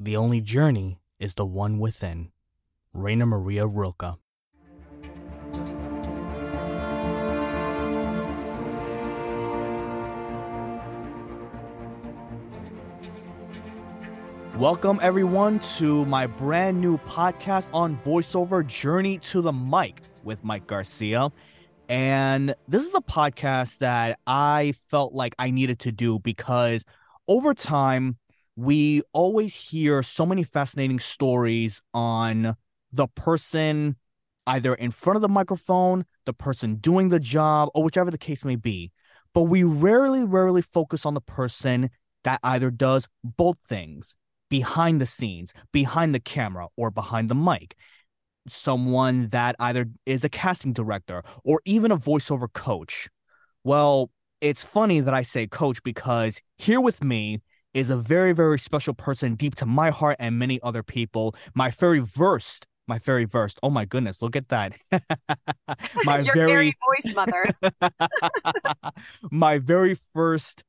The only journey is the one within. Rainer Maria Rilke. Welcome, everyone, to my brand new podcast on voiceover Journey to the Mic with Mike Garcia. And this is a podcast that I felt like I needed to do because over time, we always hear so many fascinating stories on the person either in front of the microphone, the person doing the job, or whichever the case may be. But we rarely, rarely focus on the person that either does both things behind the scenes, behind the camera, or behind the mic. Someone that either is a casting director or even a voiceover coach. Well, it's funny that I say coach because here with me is a very, very special person deep to my heart and many other people. My very versed, my very versed. Oh my goodness, look at that. my Your very voice mother. my very first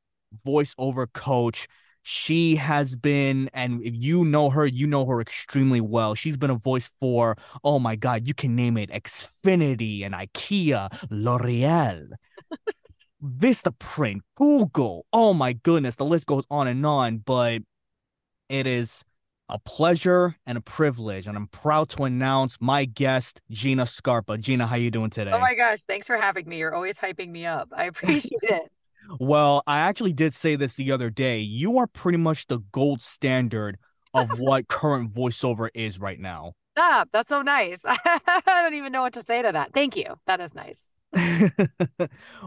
voiceover coach she has been, and if you know her, you know her extremely well. She's been a voice for, oh my God, you can name it Xfinity and IKEA, L'Oreal, Vistaprint, Google. Oh my goodness, the list goes on and on. But it is a pleasure and a privilege, and I'm proud to announce my guest, Gina Scarpa. Gina, how you doing oh today? Oh my gosh, thanks for having me. You're always hyping me up. I appreciate it. Well, I actually did say this the other day. You are pretty much the gold standard of what current voiceover is right now. Stop. That's so nice. I don't even know what to say to that. Thank you. That is nice.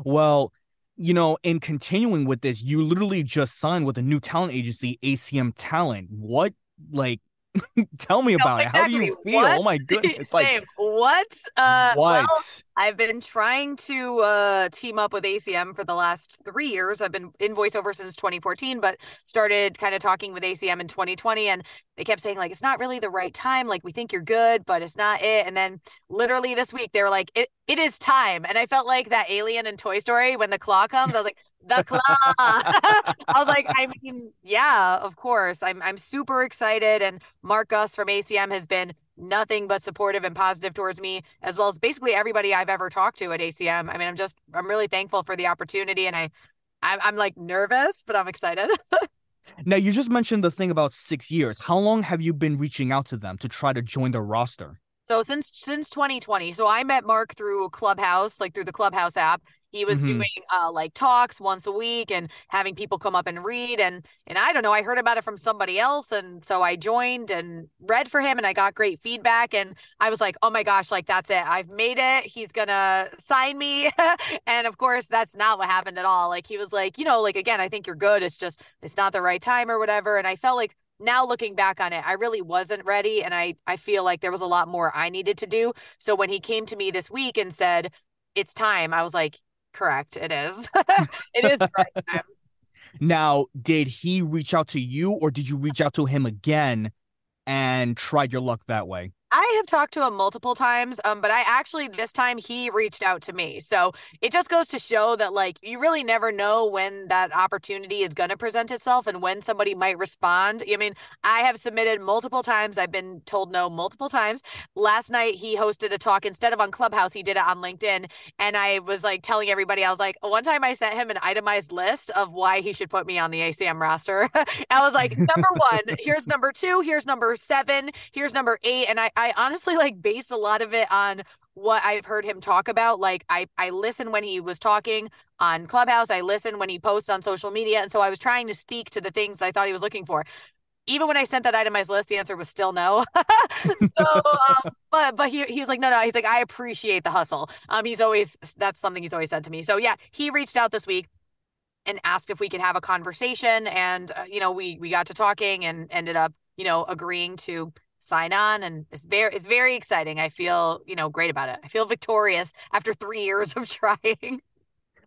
well, you know, in continuing with this, you literally just signed with a new talent agency, ACM Talent. What like Tell me about exactly. it. How do you feel? What? Oh my goodness! Like what? Uh, what? Well, I've been trying to uh, team up with ACM for the last three years. I've been in voiceover since 2014, but started kind of talking with ACM in 2020, and they kept saying like it's not really the right time. Like we think you're good, but it's not it. And then literally this week they were like it. It is time, and I felt like that alien in Toy Story when the claw comes. I was like, the claw. I was like, I mean, yeah, of course. I'm I'm super excited. And Mark Guss from ACM has been nothing but supportive and positive towards me, as well as basically everybody I've ever talked to at ACM. I mean, I'm just I'm really thankful for the opportunity and I I'm, I'm like nervous, but I'm excited. now you just mentioned the thing about six years. How long have you been reaching out to them to try to join their roster? So since since 2020. So I met Mark through Clubhouse, like through the Clubhouse app. He was mm-hmm. doing uh, like talks once a week and having people come up and read and and I don't know I heard about it from somebody else and so I joined and read for him and I got great feedback and I was like oh my gosh like that's it I've made it he's gonna sign me and of course that's not what happened at all like he was like you know like again I think you're good it's just it's not the right time or whatever and I felt like now looking back on it i really wasn't ready and i i feel like there was a lot more i needed to do so when he came to me this week and said it's time i was like correct. It is. it is right time. Now, did he reach out to you or did you reach out to him again and tried your luck that way? I have talked to him multiple times, um, but I actually this time he reached out to me. So it just goes to show that like you really never know when that opportunity is going to present itself and when somebody might respond. I mean, I have submitted multiple times. I've been told no multiple times. Last night he hosted a talk instead of on Clubhouse, he did it on LinkedIn, and I was like telling everybody, I was like, one time I sent him an itemized list of why he should put me on the ACM roster. I was like, number one, here's number two, here's number seven, here's number eight, and I I honestly like based a lot of it on what I've heard him talk about. Like I I listen when he was talking on Clubhouse, I listen when he posts on social media, and so I was trying to speak to the things I thought he was looking for. Even when I sent that itemized list, the answer was still no. so, um, but but he he was like, no, no. He's like, I appreciate the hustle. Um, he's always that's something he's always said to me. So yeah, he reached out this week and asked if we could have a conversation, and uh, you know, we we got to talking and ended up you know agreeing to sign on and it's very it's very exciting. I feel you know great about it. I feel victorious after three years of trying.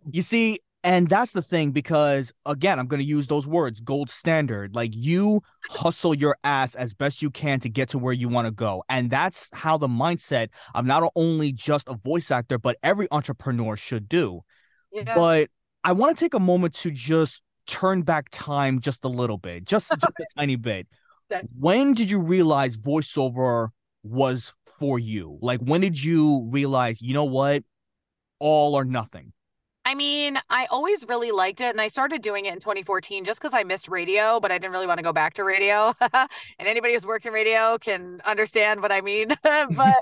You see and that's the thing because again i'm going to use those words gold standard. Like you hustle your ass as best you can to get to where you want to go. And that's how the mindset of not only just a voice actor but every entrepreneur should do. Yeah. but i want to take a moment to just turn back time just a little bit just just a tiny bit when did you realize voiceover was for you? Like, when did you realize, you know what, all or nothing? I mean, I always really liked it. And I started doing it in 2014 just because I missed radio, but I didn't really want to go back to radio. and anybody who's worked in radio can understand what I mean. but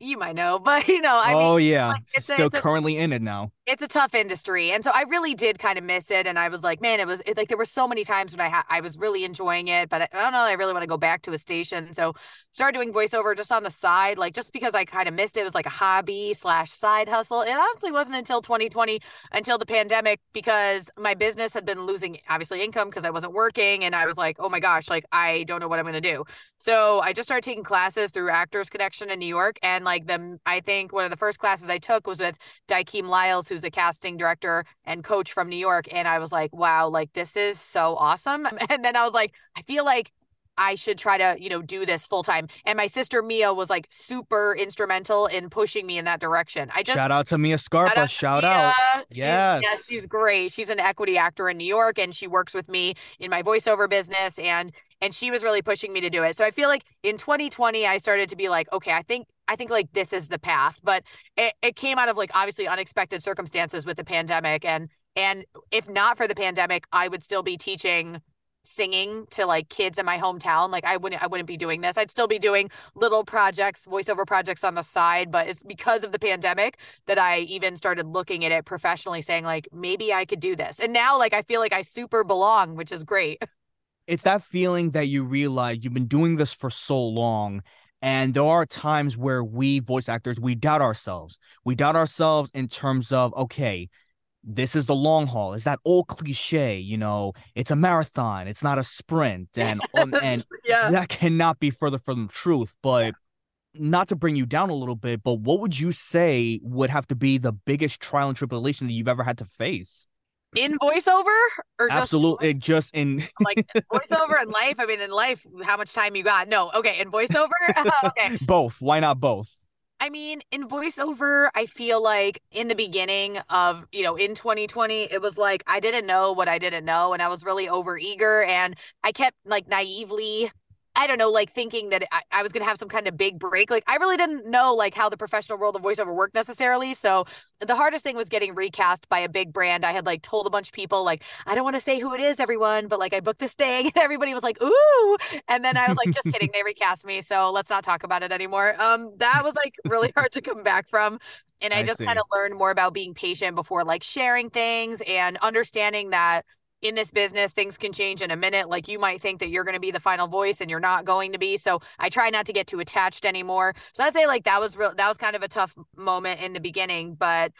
you might know, but you know, I oh mean, yeah, like, it's still a, currently in it now. It's a tough industry, and so I really did kind of miss it. And I was like, man, it was it, like there were so many times when I ha- I was really enjoying it, but I, I don't know, I really want to go back to a station. So started doing voiceover just on the side, like just because I kind of missed it. It was like a hobby slash side hustle. It honestly wasn't until 2020, until the pandemic, because my business had been losing obviously income because I wasn't working, and I was like, oh my gosh, like I don't know what I'm gonna do. So I just started taking classes through Actors Connection in New York, and like the I think one of the first classes I took was with Daikeem Lyles, who's a casting director and coach from New York. And I was like, wow, like this is so awesome. And then I was like, I feel like I should try to, you know, do this full time. And my sister Mia was like super instrumental in pushing me in that direction. I just shout out to Mia Scarpa. Shout out. Shout out. She's, yes. yes, she's great. She's an equity actor in New York and she works with me in my voiceover business and and she was really pushing me to do it. So I feel like in 2020 I started to be like, okay, I think I think like this is the path, but it, it came out of like obviously unexpected circumstances with the pandemic and and if not for the pandemic, I would still be teaching singing to like kids in my hometown. Like i wouldn't i wouldn't be doing this. I'd still be doing little projects voiceover projects on the side but it's because of the pandemic that i even started looking at it professionally saying like maybe i could do this. And now like i feel like i super belong which is great. It's that feeling that you realize you've been doing this for so long and there are times where we voice actors we doubt ourselves. We doubt ourselves in terms of okay this is the long haul. Is that old cliche? You know it's a marathon. It's not a sprint. And um, and yeah. that cannot be further from the truth but not to bring you down a little bit but what would you say would have to be the biggest trial and tribulation that you've ever had to face in voiceover or just absolutely just in like voiceover and life i mean in life how much time you got no okay in voiceover oh, okay both why not both I mean, in voiceover, I feel like in the beginning of, you know, in 2020, it was like I didn't know what I didn't know. And I was really over eager. And I kept like naively I don't know, like thinking that I, I was going to have some kind of big break. Like, I really didn't know like how the professional world of voiceover worked necessarily. So the hardest thing was getting recast by a big brand. I had like told a bunch of people, like, I don't want to say who it is, everyone, but like I booked this thing and everybody was like, ooh. And then I was like, just kidding. They recast me. So let's not talk about it anymore. Um, that was like really hard to come back from. And I, I just kind of learned more about being patient before like sharing things and understanding that in this business things can change in a minute. Like you might think that you're going to be the final voice and you're not going to be so i try not to get too attached anymore. So i'd say like that was real that was kind of a tough moment in the beginning but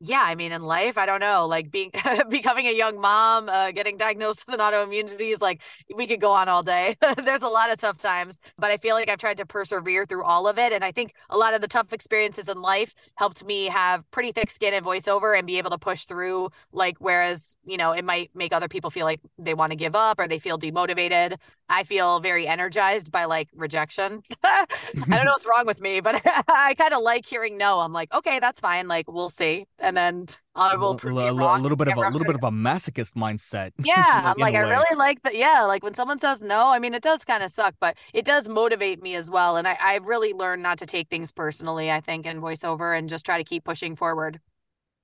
yeah, I mean, in life, I don't know, like being becoming a young mom, uh, getting diagnosed with an autoimmune disease, like we could go on all day. There's a lot of tough times, but I feel like I've tried to persevere through all of it. And I think a lot of the tough experiences in life helped me have pretty thick skin and voiceover and be able to push through. Like, whereas, you know, it might make other people feel like they want to give up or they feel demotivated. I feel very energized by like rejection. I don't know what's wrong with me, but I kind of like hearing no. I'm like, okay, that's fine. Like, we'll see and then I will prove a, a, little bit of a little bit of a masochist mindset. Yeah, I'm like I really like that. Yeah, like when someone says no, I mean it does kind of suck, but it does motivate me as well. And I I've really learned not to take things personally. I think in voiceover and just try to keep pushing forward.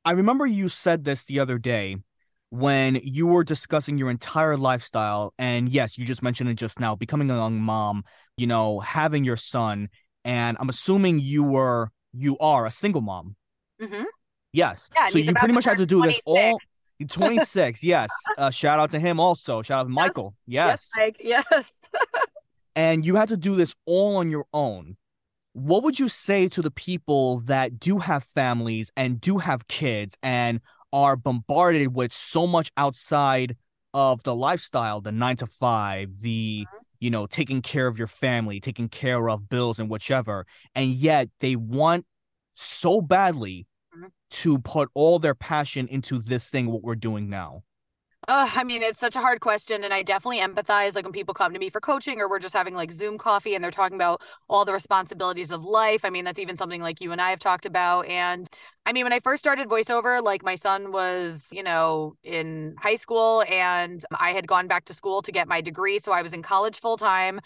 I remember you said this the other day when you were discussing your entire lifestyle, and yes, you just mentioned it just now, becoming a young mom, you know, having your son, and I'm assuming you were you are a single mom. Mm-hmm. Yes. Yeah, so you pretty much have to do 26. this all 26. yes. Uh, shout out to him also. Shout out to Michael. Yes. Yes. Yes. yes. and you have to do this all on your own. What would you say to the people that do have families and do have kids and are bombarded with so much outside of the lifestyle, the nine to five, the mm-hmm. you know, taking care of your family, taking care of bills and whichever, and yet they want so badly to put all their passion into this thing what we're doing now Uh, I mean, it's such a hard question, and I definitely empathize. Like when people come to me for coaching, or we're just having like Zoom coffee, and they're talking about all the responsibilities of life. I mean, that's even something like you and I have talked about. And I mean, when I first started voiceover, like my son was, you know, in high school, and I had gone back to school to get my degree, so I was in college full time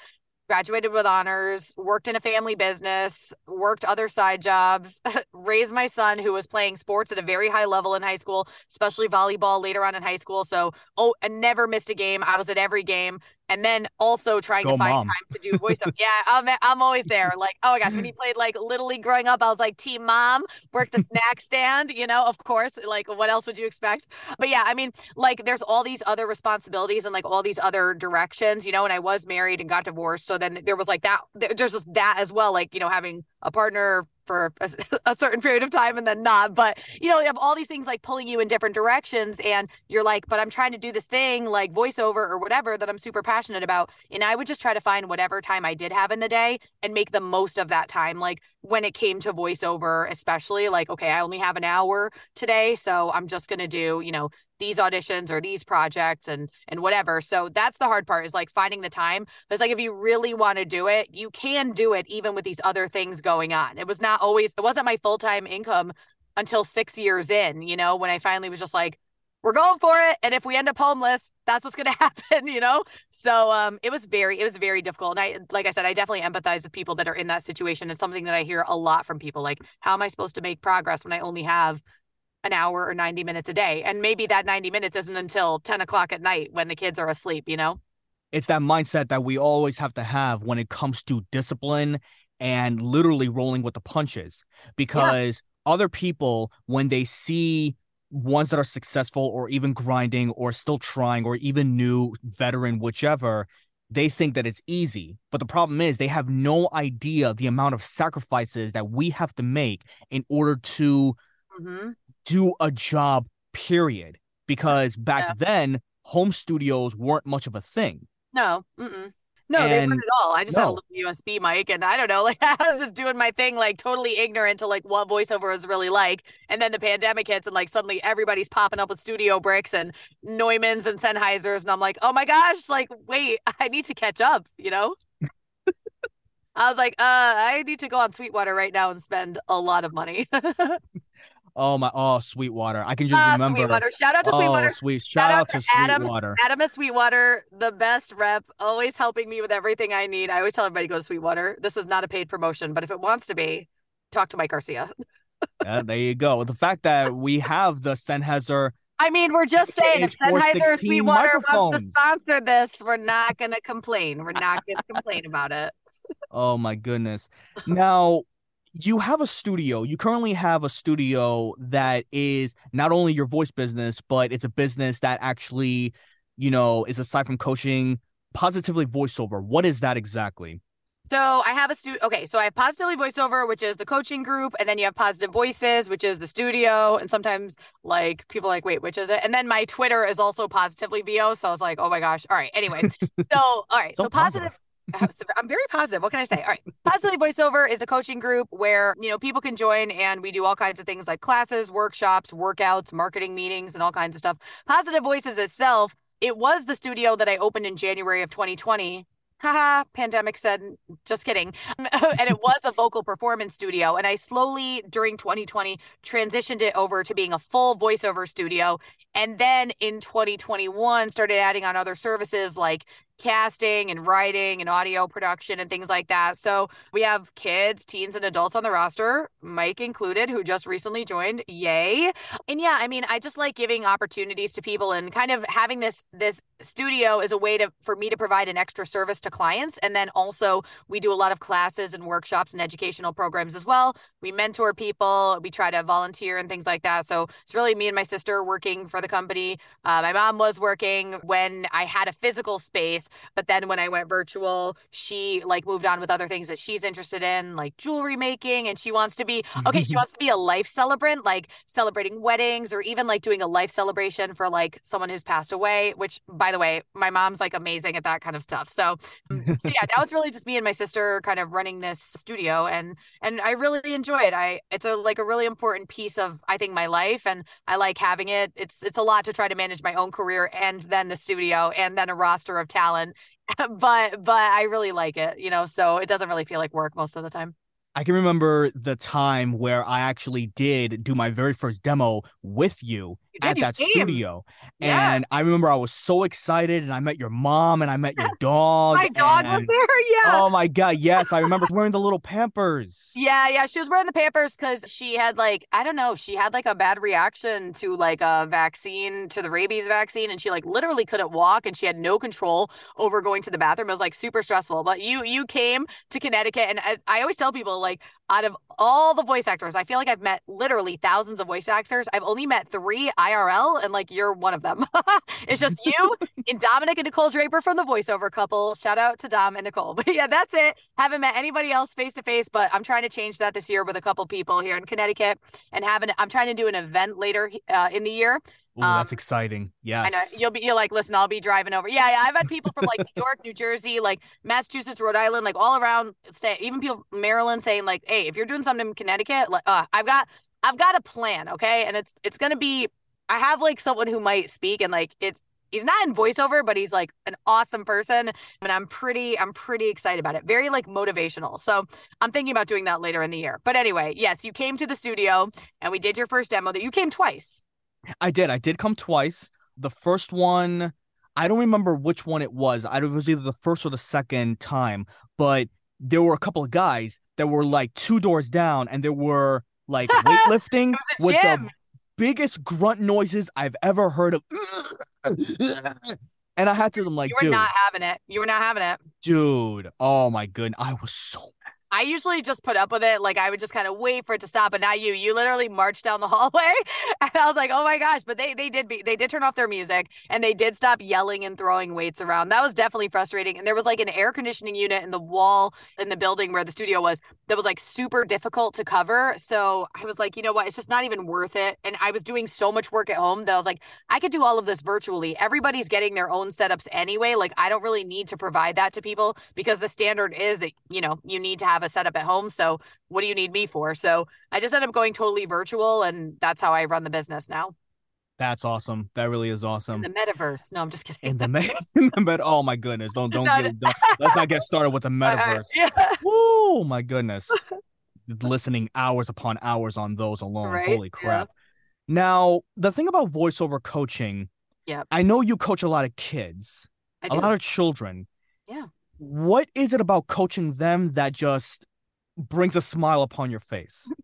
graduated with honors, worked in a family business, worked other side jobs, raised my son who was playing sports at a very high level in high school, especially volleyball later on in high school. So, oh, I never missed a game. I was at every game and then also trying Go to find mom. time to do voiceover. yeah, I'm I'm always there. Like, oh my gosh, when he played like Little League growing up, I was like team mom, worked the snack stand, you know, of course. Like, what else would you expect? But yeah, I mean, like there's all these other responsibilities and like all these other directions, you know, and I was married and got divorced. So then there was like that there's just that as well, like, you know, having a partner for a, a, certain period of time and then not. But you know, you have all these things like pulling you in different directions, and you're like, but I'm trying to do this thing like voiceover or whatever that I'm super passionate about. And I would just try to find whatever time I did have in the day and make the most of that time. Like when it came to voiceover, especially like, okay, I only have an hour today, so I'm just gonna do, you know, these auditions or these projects and and whatever. So that's the hard part is like finding the time. But it's like if you really want to do it, you can do it even with these other things going on. It was not always it wasn't my full-time income until 6 years in, you know, when I finally was just like we're going for it and if we end up homeless that's what's going to happen you know so um it was very it was very difficult and i like i said i definitely empathize with people that are in that situation it's something that i hear a lot from people like how am i supposed to make progress when i only have an hour or 90 minutes a day. And maybe that 90 minutes isn't until 10 o'clock at night when the kids are asleep, you know? It's that mindset that we always have to have when it comes to discipline and literally rolling with the punches because yeah. other people, when they see ones that are successful or even grinding or still trying or even new veteran, whichever, they think that it's easy. But the problem is they have no idea the amount of sacrifices that we have to make in order to mm-hmm do a job, period. Because back yeah. then, home studios weren't much of a thing. No. Mm-mm. No, and they weren't at all. I just no. had a little USB mic and I don't know, like I was just doing my thing, like totally ignorant to like what voiceover is really like. And then the pandemic hits and like suddenly everybody's popping up with studio bricks and Neumanns and Sennheisers. And I'm like, oh my gosh, like, wait, I need to catch up, you know? I was like, uh, I need to go on Sweetwater right now and spend a lot of money. Oh my! Oh, Sweetwater. I can just ah, remember. Sweetwater. Shout out to oh, Sweetwater. Sweet. Shout, Shout out, to Adam, Sweetwater. Adam at Sweetwater, the best rep, always helping me with everything I need. I always tell everybody go to Sweetwater. This is not a paid promotion, but if it wants to be, talk to Mike Garcia. yeah, there you go. The fact that we have the Sennheiser. I mean, we're just saying if Sennheiser Sweetwater wants to sponsor this, we're not going to complain. We're not going to complain about it. Oh my goodness. Now, you have a studio. You currently have a studio that is not only your voice business, but it's a business that actually, you know, is aside from coaching, positively voiceover. What is that exactly? So I have a studio. Okay, so I have Positively Voiceover, which is the coaching group, and then you have Positive Voices, which is the studio. And sometimes like people like, wait, which is it? And then my Twitter is also Positively VO. So I was like, oh my gosh. All right. Anyway, so all right, so positive. positive Uh, I'm very positive. What can I say? All right. Positively Voiceover is a coaching group where, you know, people can join and we do all kinds of things like classes, workshops, workouts, marketing meetings, and all kinds of stuff. Positive Voices itself, it was the studio that I opened in January of 2020 haha, pandemic said, just kidding. and it was a vocal performance studio. And I slowly, during 2020, transitioned it over to being a full voiceover studio. And then in 2021, started adding on other services like casting and writing and audio production and things like that. So we have kids, teens, and adults on the roster, Mike included, who just recently joined. Yay. And yeah, I mean, I just like giving opportunities to people and kind of having this this studio is a way to for me to provide an extra service to clients. And then also we do a lot of classes and workshops and educational programs as well. We mentor people, we try to volunteer and things like that. So it's really me and my sister working for the company. Uh, my mom was working when I had a physical space business. But then when I went virtual, she like moved on with other things that she's interested in, like jewelry making. And she wants to be, okay, she wants to be a life celebrant, like celebrating weddings or even like doing a life celebration for like someone who's passed away, which by the way, my mom's like amazing at that kind of stuff. So, um, so yeah, now it's really just me and my sister kind of running this studio and, and I really enjoy it. I, it's a, like a really important piece of, I think my life and I like having it. It's, it's a lot to try to manage my own career and then the studio and then a roster of talent. but, but I really like it, you know, so it doesn't really feel like work most of the time. I can remember the time where I actually did do my very first demo with you, at that came. studio. Yeah. And I remember I was so excited and I met your mom and I met your dog. My dog was there. Yeah. Oh my god, yes. I remember wearing the little pampers. Yeah, yeah, she was wearing the Pampers because she had like I don't know, she had like a bad reaction to like a vaccine to the rabies vaccine, and she like literally couldn't walk, and she had no control over going to the bathroom. It was like super stressful. But you you came to Connecticut, and I, I always tell people like out of all the voice actors, I feel like I've met literally thousands of voice actors. I've only met three IRL, and like you're one of them. it's just you and Dominic and Nicole Draper from the voiceover couple. Shout out to Dom and Nicole. But yeah, that's it. Haven't met anybody else face to face, but I'm trying to change that this year with a couple people here in Connecticut and having. I'm trying to do an event later uh, in the year. Ooh, that's Um, exciting. Yes. I know you'll be. You're like, listen, I'll be driving over. Yeah, yeah. I've had people from like New York, New Jersey, like Massachusetts, Rhode Island, like all around. Say even people Maryland saying like, hey, if you're doing something in Connecticut, like, uh, I've got, I've got a plan. Okay, and it's it's gonna be. I have like someone who might speak and like it's. He's not in voiceover, but he's like an awesome person, and I'm pretty, I'm pretty excited about it. Very like motivational. So I'm thinking about doing that later in the year. But anyway, yes, you came to the studio and we did your first demo. That you came twice. I did. I did come twice. The first one, I don't remember which one it was. I it was either the first or the second time, but there were a couple of guys that were like two doors down, and they were like weightlifting It with the. Biggest grunt noises I've ever heard of. And I had to, I'm like, You were dude, not having it. You were not having it. dude, oh my goodness, I was so I usually just put up with it. Like I would just kind of wait for it to stop, but not you. You literally marched down the hallway, and I was like, "Oh my gosh!" But they they did be they did turn off their music and they did stop yelling and throwing weights around. That was definitely frustrating. And there was like an air conditioning unit in the wall in the building where the studio was that was like super difficult to cover. So I was like, you know what? It's just not even worth it. And I was doing so much work at home that I was like, I could do all of this virtually. Everybody's getting their own setups anyway. Like I don't really need to provide that to people because the standard is that, you know, you need to have a setup at home. So what do you need me for? So I just end up going totally virtual and that's how I run the business now. That's awesome. That really is awesome. In the metaverse. No, I'm just kidding. In the me- in the med- oh my goodness, don't don't get don't, let's not get started with the All right, metaverse. Yeah. Woo, my goodness. Listening hours upon hours on those alone. Right? Holy Yeah. crap. Now, the thing about voiceover coaching, Yeah. I know you coach a lot of kids, a lot of children. Yeah. What is it about coaching them that just brings a smile upon your face?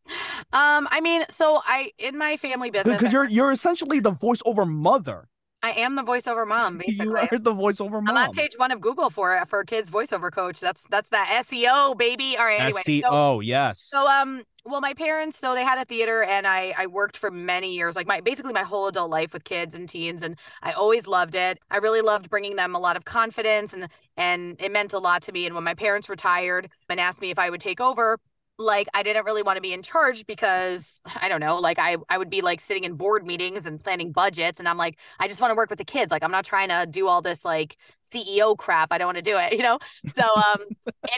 Um, I mean, so I in my family business, Because you're you're essentially the voiceover mother. I am the voiceover mom. Basically, You are the voiceover mom. I'm on page one of Google for it for kids voiceover coach. That's that's that SEO baby. All right. Anyway, so- SEO, yes. So um well my parents so they had a theater and I I worked for many years like my basically my whole adult life with kids and teens and I always loved it. I really loved bringing them a lot of confidence and and it meant a lot to me and when my parents retired and asked me if I would take over like I didn't really want to be in charge because I don't know like I I would be like sitting in board meetings and planning budgets and I'm like I just want to work with the kids like I'm not trying to do all this like CEO crap I don't want to do it you know so um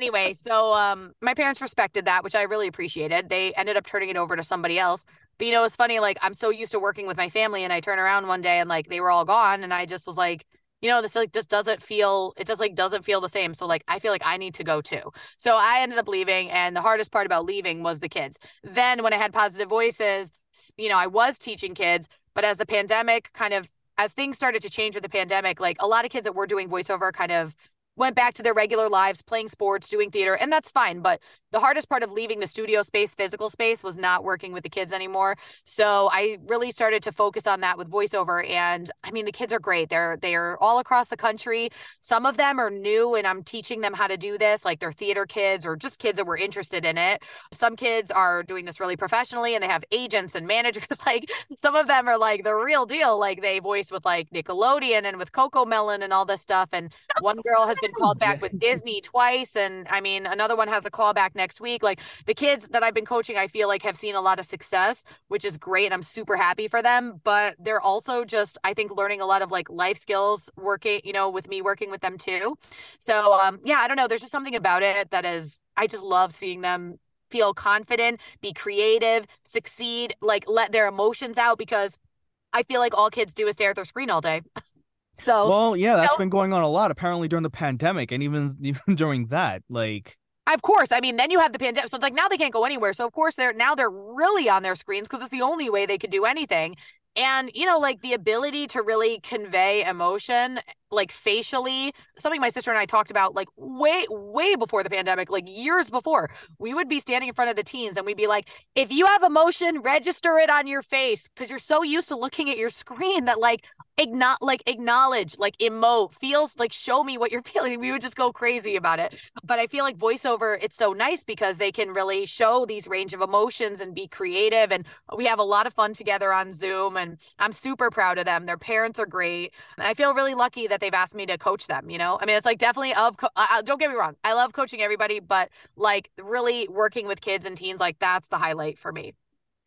anyway, so um my parents respected that, which I really appreciated. They ended up turning it over to somebody else. But you know, it's funny, like I'm so used to working with my family and I turn around one day and like they were all gone and I just was like, you know, this like just doesn't feel it just like doesn't feel the same. So like I feel like I need to go too. So I ended up leaving and the hardest part about leaving was the kids. Then when I had positive voices, you know, I was teaching kids, but as the pandemic kind of as things started to change with the pandemic, like a lot of kids that were doing voiceover kind of went back to their regular lives, playing sports, doing theater, and that's fine. But the hardest part of leaving the studio space, physical space, was not working with the kids anymore. So I really started to focus on that with voiceover. And I mean, the kids are great. They're they're all across the country. Some of them are new, and I'm teaching them how to do this, like they're theater kids or just kids that were interested in it. Some kids are doing this really professionally, and they have agents and managers. like some of them are like the real deal. Like they voice with like Nickelodeon and with CoComelon and all this stuff. And one girl has been called back with Disney twice, and I mean, another one has a callback next week. Like the kids that I've been coaching, I feel like have seen a lot of success, which is great. And I'm super happy for them. But they're also just, I think, learning a lot of like life skills working, you know, with me working with them too. So, um, yeah, I don't know. There's just something about it that is, I just love seeing them feel confident, be creative, succeed, like let their emotions out because I feel like all kids do is stare at their screen all day. So well, yeah, that's you know, been going on a lot apparently during the pandemic, and even even during that, like of course. I mean, then you have the pandemic. So it's like now they can't go anywhere. So of course they're now they're really on their screens because it's the only way they could do anything. And you know, like the ability to really convey emotion like facially something my sister and i talked about like way way before the pandemic like years before. We would be standing in front of the teens and we'd be like if you have emotion register it on your face because you're so used to looking at your screen that like igno- like acknowledge like emote feels like show me what you're feeling we would just go crazy about it. But i feel like voiceover it's so nice because they can really show these range of emotions and be creative and we have a lot of fun together on zoom and i'm super proud of them. Their parents are great and i feel really lucky that that they've asked me to coach them. You know, I mean, it's like definitely of. Co- I, don't get me wrong, I love coaching everybody, but like really working with kids and teens, like that's the highlight for me.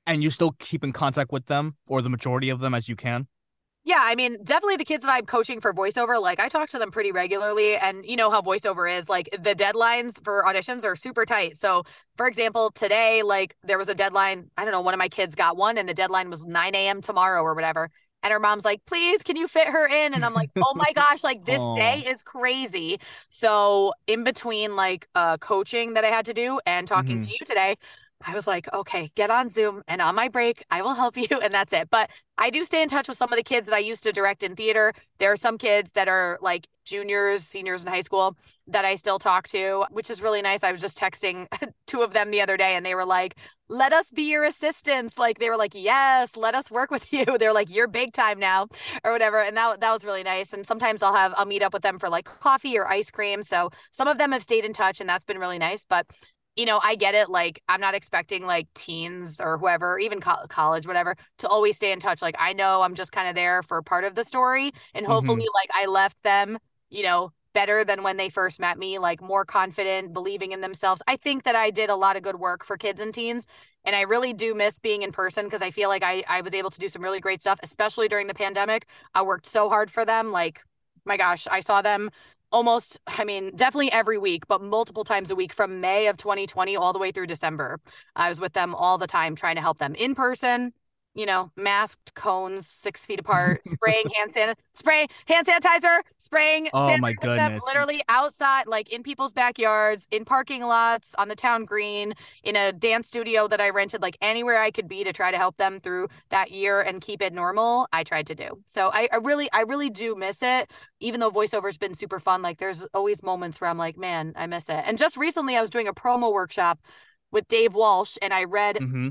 And you still keep in contact with them, or the majority of them, as you can. Yeah, I mean, definitely the kids that I'm coaching for voiceover, like I talk to them pretty regularly. And you know how voiceover is like the deadlines for auditions are super tight. So, for example, today, like there was a deadline. I don't know, one of my kids got one, and the deadline was 9 a.m. tomorrow or whatever. And her mom's like, please, can you fit her in? And I'm like, oh my gosh, like this day is crazy. So, in between like uh, coaching that I had to do and talking mm-hmm. to you today, I was like, okay, get on Zoom and on my break, I will help you. And that's it. But I do stay in touch with some of the kids that I used to direct in theater. There are some kids that are like juniors, seniors in high school that I still talk to, which is really nice. I was just texting two of them the other day and they were like, let us be your assistants. Like they were like, yes, let us work with you. They're like, you're big time now or whatever. And that, that was really nice. And sometimes I'll have, I'll meet up with them for like coffee or ice cream. So some of them have stayed in touch and that's been really nice. But you know, I get it. Like, I'm not expecting like teens or whoever, even co- college, whatever, to always stay in touch. Like, I know I'm just kind of there for part of the story. And hopefully, mm-hmm. like, I left them, you know, better than when they first met me, like more confident, believing in themselves. I think that I did a lot of good work for kids and teens. And I really do miss being in person because I feel like I, I was able to do some really great stuff, especially during the pandemic. I worked so hard for them. Like, my gosh, I saw them almost, I mean, definitely every week, but multiple times a week from May of 2020 all the way through December. I was with them all the time trying to help them in person you know, masked cones six feet apart, spraying hand san spray hand sanitizer, spraying. Oh my goodness! literally outside, like in people's backyards, in parking lots, on the town green, in a dance studio that I rented, like anywhere I could be to try to help them through that year and keep it normal. I tried to do. So I, I really, I really do miss it. Even though voiceover's been super fun, like there's always moments where I'm like, man, I miss it. And just recently, I was doing a promo workshop with Dave Walsh, and I read. Mm-hmm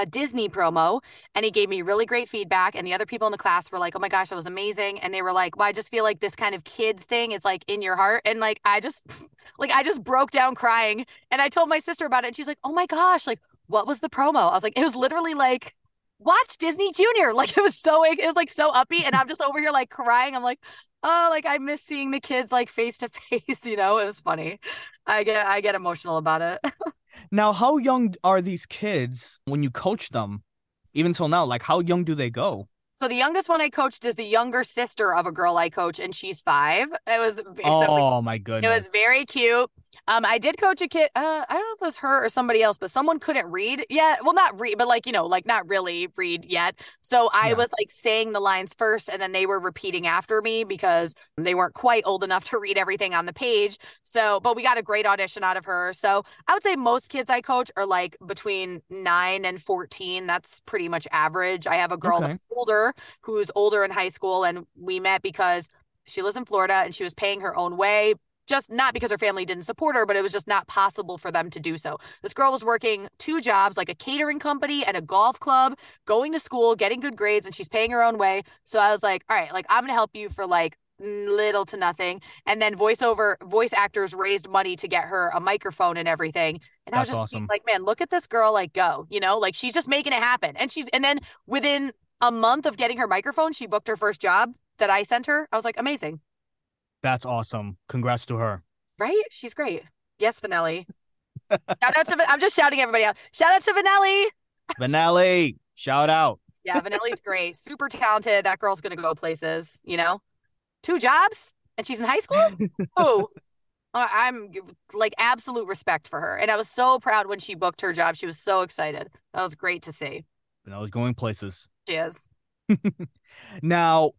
a Disney promo and he gave me really great feedback. And the other people in the class were like, oh my gosh, that was amazing. And they were like, well, I just feel like this kind of kids thing is like in your heart. And like, I just, like, I just broke down crying. And I told my sister about it. And she's like, oh my gosh, like, what was the promo? I was like, it was literally like, watch Disney Junior. Like, it was so, it was like so uppy. And I'm just over here like crying. I'm like, oh, like I miss seeing the kids like face to face, you know, it was funny. I get, I get emotional about it. Now, how young are these kids when you coach them? Even till now, like how young do they go? So the youngest one I coached is the younger sister of a girl I coach, and she's five. It was oh so my goodness, it was very cute. Um, I did coach a kid. Uh, I don't know if it was her or somebody else, but someone couldn't read yet. Well, not read, but like you know, like not really read yet. So I yeah. was like saying the lines first, and then they were repeating after me because they weren't quite old enough to read everything on the page. So, but we got a great audition out of her. So I would say most kids I coach are like between nine and fourteen. That's pretty much average. I have a girl okay. that's older who's older in high school, and we met because she lives in Florida and she was paying her own way just not because her family didn't support her, but it was just not possible for them to do so. This girl was working two jobs, like a catering company and a golf club, going to school, getting good grades, and she's paying her own way. So I was like, all right, like I'm gonna help you for like little to nothing. And then voiceover voice actors raised money to get her a microphone and everything. And That's I was just awesome. like, man, look at this girl like go, you know, like she's just making it happen. And she's and then within a month of getting her microphone, she booked her first job that I sent her. I was like, amazing. That's awesome. Congrats to her. Right? She's great. Yes, Vanelli. shout out to I'm just shouting everybody out. Shout out to Vanelli. Vanelli, shout out. Yeah, Vanelli's great. Super talented. That girl's gonna go places, you know? Two jobs? And she's in high school? oh. I'm like absolute respect for her. And I was so proud when she booked her job. She was so excited. That was great to see. Vanelli's going places. She is. now,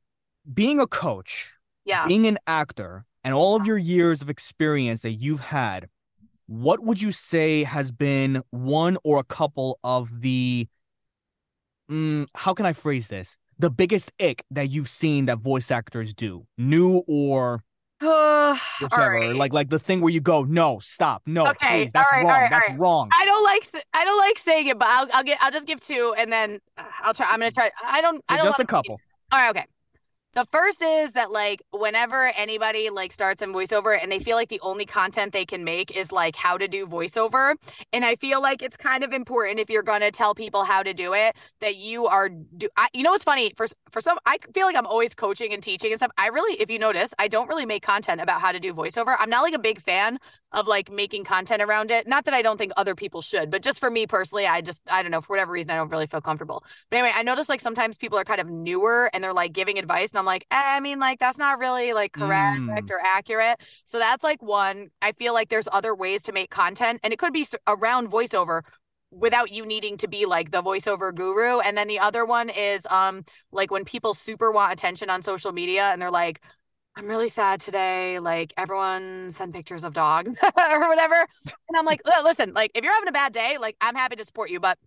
being a coach, yeah, being an actor, and all of your years of experience that you've had, what would you say has been one or a couple of the mm, how can I phrase this? The biggest ick that you've seen that voice actors do, new or uh, whichever. Like like the thing where you go, no, stop, no, okay, please, that's wrong, that's wrong. I don't like I don't like saying it, but I'll I'll get I'll just give two, and then uh, I'll try. I'm gonna try. I don't. I don't just a couple. All right, okay. The first is that like whenever anybody like starts in voiceover and they feel like the only content they can make is like how to do voiceover and I feel like it's kind of important if you're to tell people how to do it that you are do I, you know what's funny for for some I feel like I'm always coaching and teaching and stuff. I really if you notice, I don't really make content about how to do voiceover. I'm not like a big fan of like making content around it. Not that I don't think other people should, but just for me personally, I just I don't know for whatever reason I don't really feel comfortable. But anyway, I notice like sometimes people are kind of newer and they're like giving advice, and I'm like, eh, I mean, like that's not really like correct mm. or accurate. So that's like one. I feel like there's other ways to make content, and it could be around voiceover without you needing to be like the voiceover guru and then the other one is um like when people super want attention on social media and they're like I'm really sad today. Like everyone send pictures of dogs or whatever. And I'm like, listen, like if you're having a bad day, like I'm happy to support you. But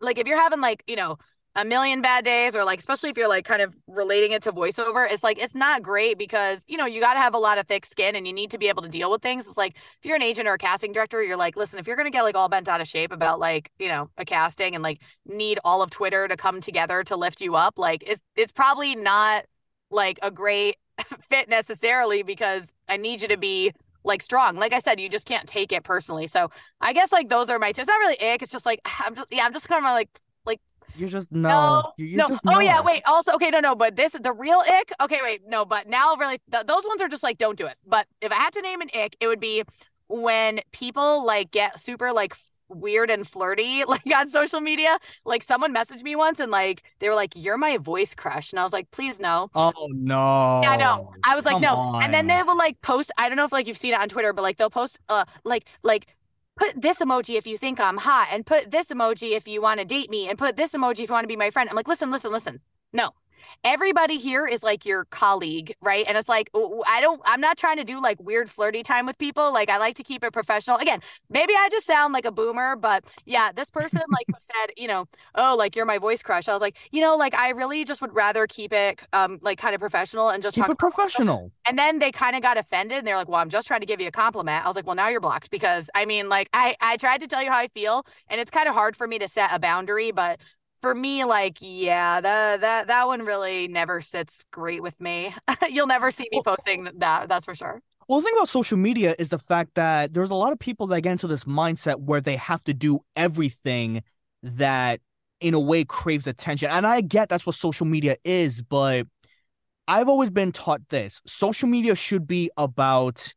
like if you're having like, you know, a million bad days or like especially if you're like kind of relating it to voiceover it's like it's not great because you know you got to have a lot of thick skin and you need to be able to deal with things it's like if you're an agent or a casting director you're like listen if you're going to get like all bent out of shape about like you know a casting and like need all of twitter to come together to lift you up like it's it's probably not like a great fit necessarily because I need you to be like strong. Like I said, you just can't take it personally. So I guess like those are my two. It's not really ick. It's just like I'm just yeah, I'm just kind of like you're just no, no, you, no. Just oh yeah, wait. Also, okay, no, no, but this the real ick. Okay, wait, no, but now really th- those ones are just like don't do it. But if I had to name an ick, it would be when people like get super like weird and flirty like on social media. Like someone messaged me once and like they were like, "You're my voice crush," and I was like, "Please no." Oh no. Yeah, I know. I was like, Come no. On. And then they will like post. I don't know if like you've seen it on Twitter, but like they'll post uh like like put this emoji if you think I'm hot, and put this emoji if you want to date me, and put this emoji if you want to be my friend. I'm like, listen, listen, listen. No, everybody here is like your colleague, right? And it's like, I don't, I'm not trying to do like weird flirty time with people. Like, I like to keep it professional. Again, maybe I just sound like a boomer, but yeah, this person like said, you know, oh, like you're my voice crush. I was like, you know, like I really just would rather keep it, um, like kind of professional and just keep it professional. And then they kind of got offended and they're like, well, I'm just trying to give you a compliment. I was like, well, now you're blocked because I mean, like I, I tried to tell you how I feel and it's kind of hard for me to set a boundary, but for me, like, yeah, that that that one really never sits great with me. You'll never see me posting that. That's for sure. Well, the thing about social media is the fact that there's a lot of people that get into this mindset where they have to do everything that, in a way, craves attention. And I get that's what social media is, but I've always been taught this: social media should be about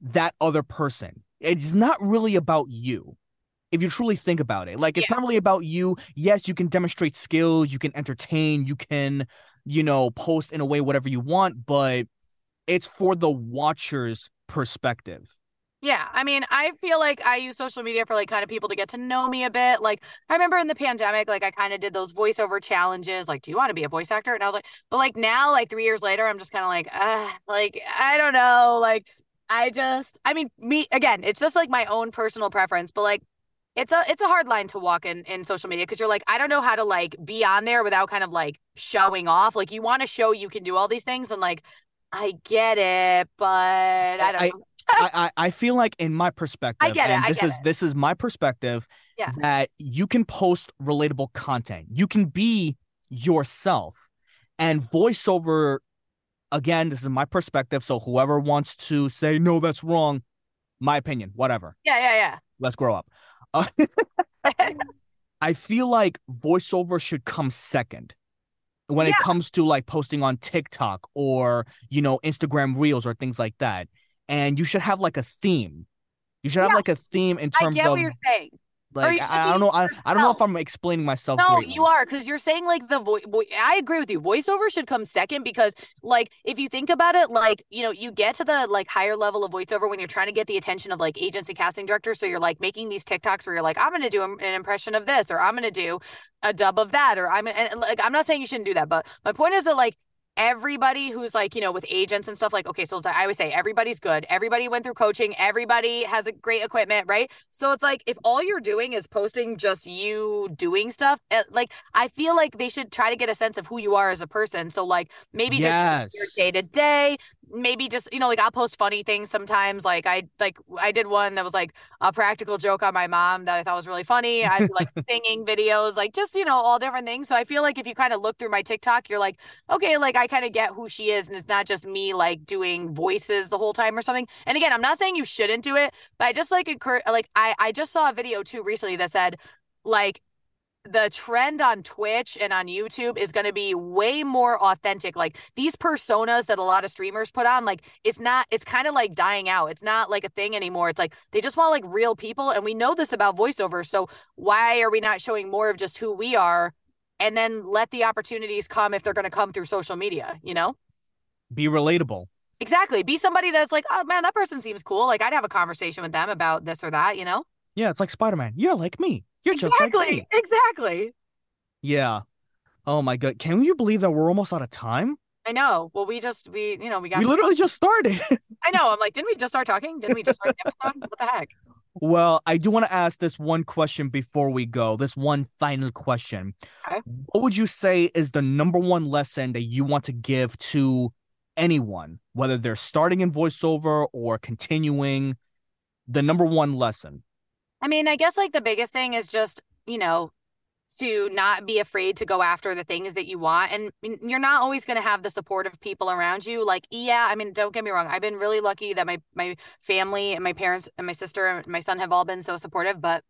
that other person. It's not really about you if you truly think about it. Like it's yeah. not really about you. Yes, you can demonstrate skills, you can entertain, you can, you know, post in a way whatever you want, but it's for the watcher's perspective. Yeah, I mean, I feel like I use social media for like kind of people to get to know me a bit. Like, I remember in the pandemic, like I kind of did those voiceover challenges. Like, do you want to be a voice actor? And I was like, but like now, like three years later, I'm just kind of like, ah, like I don't know, like I just, I mean, me again, it's just like my own personal preference, but like it's a it's a hard line to walk in in social media because you're like I don't know how to like be on there without kind of like showing off. Like you want to show you can do all these things and like I get it, but I don't. I I, I feel like in my perspective, I get it, this get is it. this is my perspective Yeah. that you can post relatable content. You can be yourself, and voiceover. Again, this is my perspective. So whoever wants to say no, that's wrong. My opinion, whatever. Yeah, yeah, yeah, Let's grow up. Uh. I feel like voiceover should come second when it comes to like posting on TikTok or you know Instagram Reels or things like that. And you should have like a theme. You should have like a theme in terms of what you're saying. Like I, I don't know I, I don't know if. I'm explaining myself. No, greatly. you are because you're saying like the voice. Vo- I agree with you. Voiceover should come second because, like, if you think about it, like, you know, you get to the like higher level of voiceover when you're trying to get the attention of like agents and casting directors. So you're like making these TikToks where you're like, I'm going to do an impression of this, or I'm going to do a dub of that, or I'm and, like, I'm not saying you shouldn't do that, but my point is that like everybody who's like you know with agents and stuff like okay so it's i always say everybody's good. Everybody went through coaching. Everybody has a great equipment right? So it's like if all you're doing is posting just you doing stuff eh, like i feel like they should try to get a sense of who you are as a person. So like maybe Yes. just your day to day maybe just you know like i'll post funny things sometimes like i like i did one that was like a practical joke on my mom that i thought was really funny i do like singing videos like just you know all different things so i feel like if you kind of look through my tiktok you're like okay, like I kind of get who she is, and it's not just me like doing voices the whole time or something. And again, I'm not saying you shouldn't do it, but I just like encourage. Like I, I just saw a video too recently that said, like, the trend on Twitch and on YouTube is going to be way more authentic. Like these personas that a lot of streamers put on, like it's not, it's kind of like dying out. It's not like a thing anymore. It's like they just want like real people. And we know this about voiceover. So why are we not showing more of just who we are? And then let the opportunities come if they're going to come through social media, you know? Be relatable. Exactly. Be somebody that's like, oh man, that person seems cool. Like I'd have a conversation with them about this or that, you know? Yeah, it's like Spider Man. You're like me. You're just like Exactly. Exactly. Yeah. Oh my god. Can you believe that we're almost out of time? I know. Well, we just we you know we got. We literally just started. I know. I'm like, didn't we just start talking? Didn't we just start? What the heck? Well, I do want to ask this one question before we go. This one final question. Okay. What would you say is the number one lesson that you want to give to anyone, whether they're starting in voiceover or continuing? The number one lesson. I mean, I guess like the biggest thing is just you know to not be afraid to go after the things that you want and you're not always going to have the support of people around you like yeah i mean don't get me wrong i've been really lucky that my my family and my parents and my sister and my son have all been so supportive but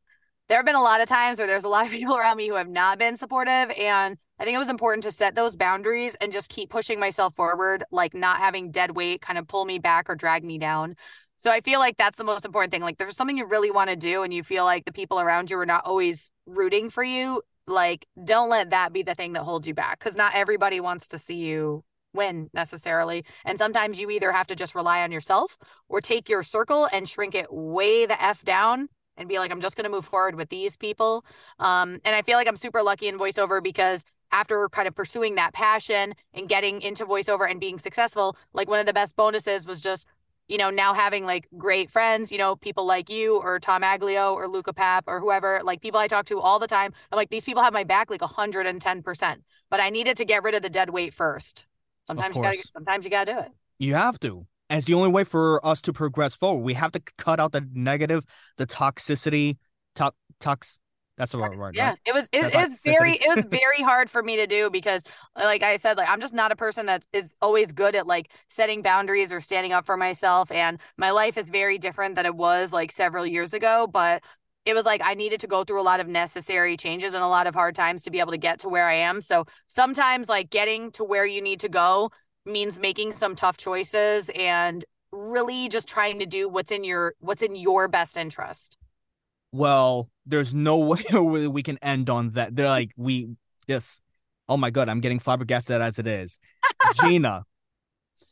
there have been a lot of times where there's a lot of people around me who have not been supportive and i think it was important to set those boundaries and just keep pushing myself forward like not having dead weight kind of pull me back or drag me down so I feel like that's the most important thing. Like there's something you really want to do and you feel like the people around you are not always rooting for you, like don't let that be the thing that holds you back cuz not everybody wants to see you win necessarily. And sometimes you either have to just rely on yourself or take your circle and shrink it way the f down and be like I'm just going to move forward with these people. Um and I feel like I'm super lucky in voiceover because after kind of pursuing that passion and getting into voiceover and being successful, like one of the best bonuses was just you know, now having like great friends, you know, people like you or Tom Aglio or Luca Pap or whoever, like people I talk to all the time. I'm like, these people have my back like 110%. But I needed to get rid of the dead weight first. Sometimes you gotta sometimes you gotta do it. You have to. And it's the only way for us to progress forward. We have to cut out the negative, the toxicity, tox, tox. That's the right word, Yeah, right? it was it, That's it's very it was very hard for me to do because like I said like I'm just not a person that is always good at like setting boundaries or standing up for myself and my life is very different than it was like several years ago but it was like I needed to go through a lot of necessary changes and a lot of hard times to be able to get to where I am so sometimes like getting to where you need to go means making some tough choices and really just trying to do what's in your what's in your best interest Well, there's no way we can end on that. They're like, we, this, oh my God, I'm getting flabbergasted as it is. Gina,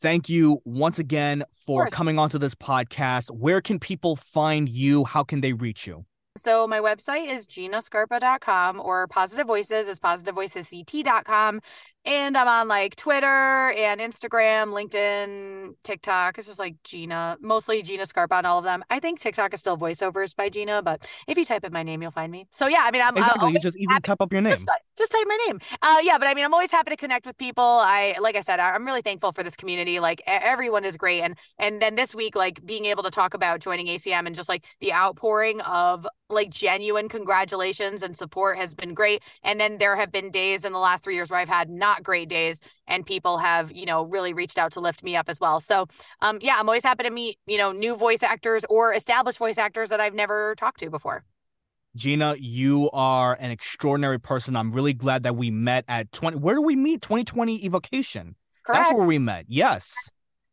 thank you once again for coming onto this podcast. Where can people find you? How can they reach you? So my website is ginascarpa.com or Positive Voices is positivevoicesct.com. and I'm on like Twitter and Instagram, LinkedIn, TikTok. It's just like Gina, mostly Gina Scarpa on all of them. I think TikTok is still voiceovers by Gina, but if you type in my name, you'll find me. So yeah, I mean, I'm exactly. You just easily type up your name. Just, just, type my name. Uh, yeah, but I mean, I'm always happy to connect with people. I like I said, I'm really thankful for this community. Like everyone is great, and and then this week, like being able to talk about joining ACM and just like the outpouring of like genuine congratulations and support has been great. And then there have been days in the last three years where I've had not great days and people have, you know, really reached out to lift me up as well. So um yeah, I'm always happy to meet, you know, new voice actors or established voice actors that I've never talked to before. Gina, you are an extraordinary person. I'm really glad that we met at 20. Where do we meet? 2020 Evocation. Correct. That's where we met. Yes.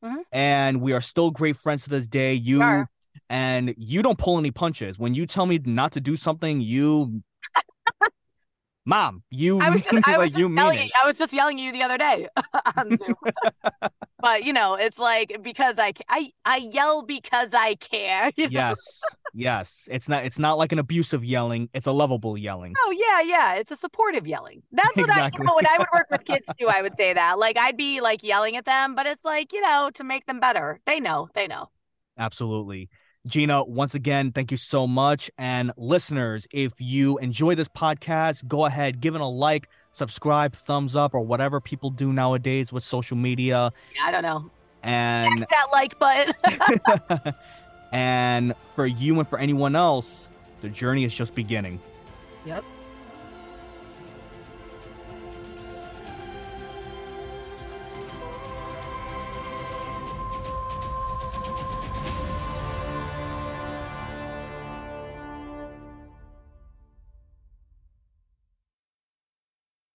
Mm-hmm. And we are still great friends to this day. You and you don't pull any punches. When you tell me not to do something, you Mom, you I was just, I was like you yelling, it. I was just yelling at you the other day on Zoom. but you know, it's like because I I I yell because I care. You know? Yes. Yes. It's not it's not like an abusive yelling, it's a lovable yelling. Oh yeah, yeah. It's a supportive yelling. That's what exactly. I you know when I would work with kids too, I would say that. Like I'd be like yelling at them, but it's like, you know, to make them better. They know. They know. Absolutely. Gina, once again, thank you so much. And listeners, if you enjoy this podcast, go ahead, give it a like, subscribe, thumbs up, or whatever people do nowadays with social media. Yeah, I don't know. And Smash that like button. and for you and for anyone else, the journey is just beginning. Yep.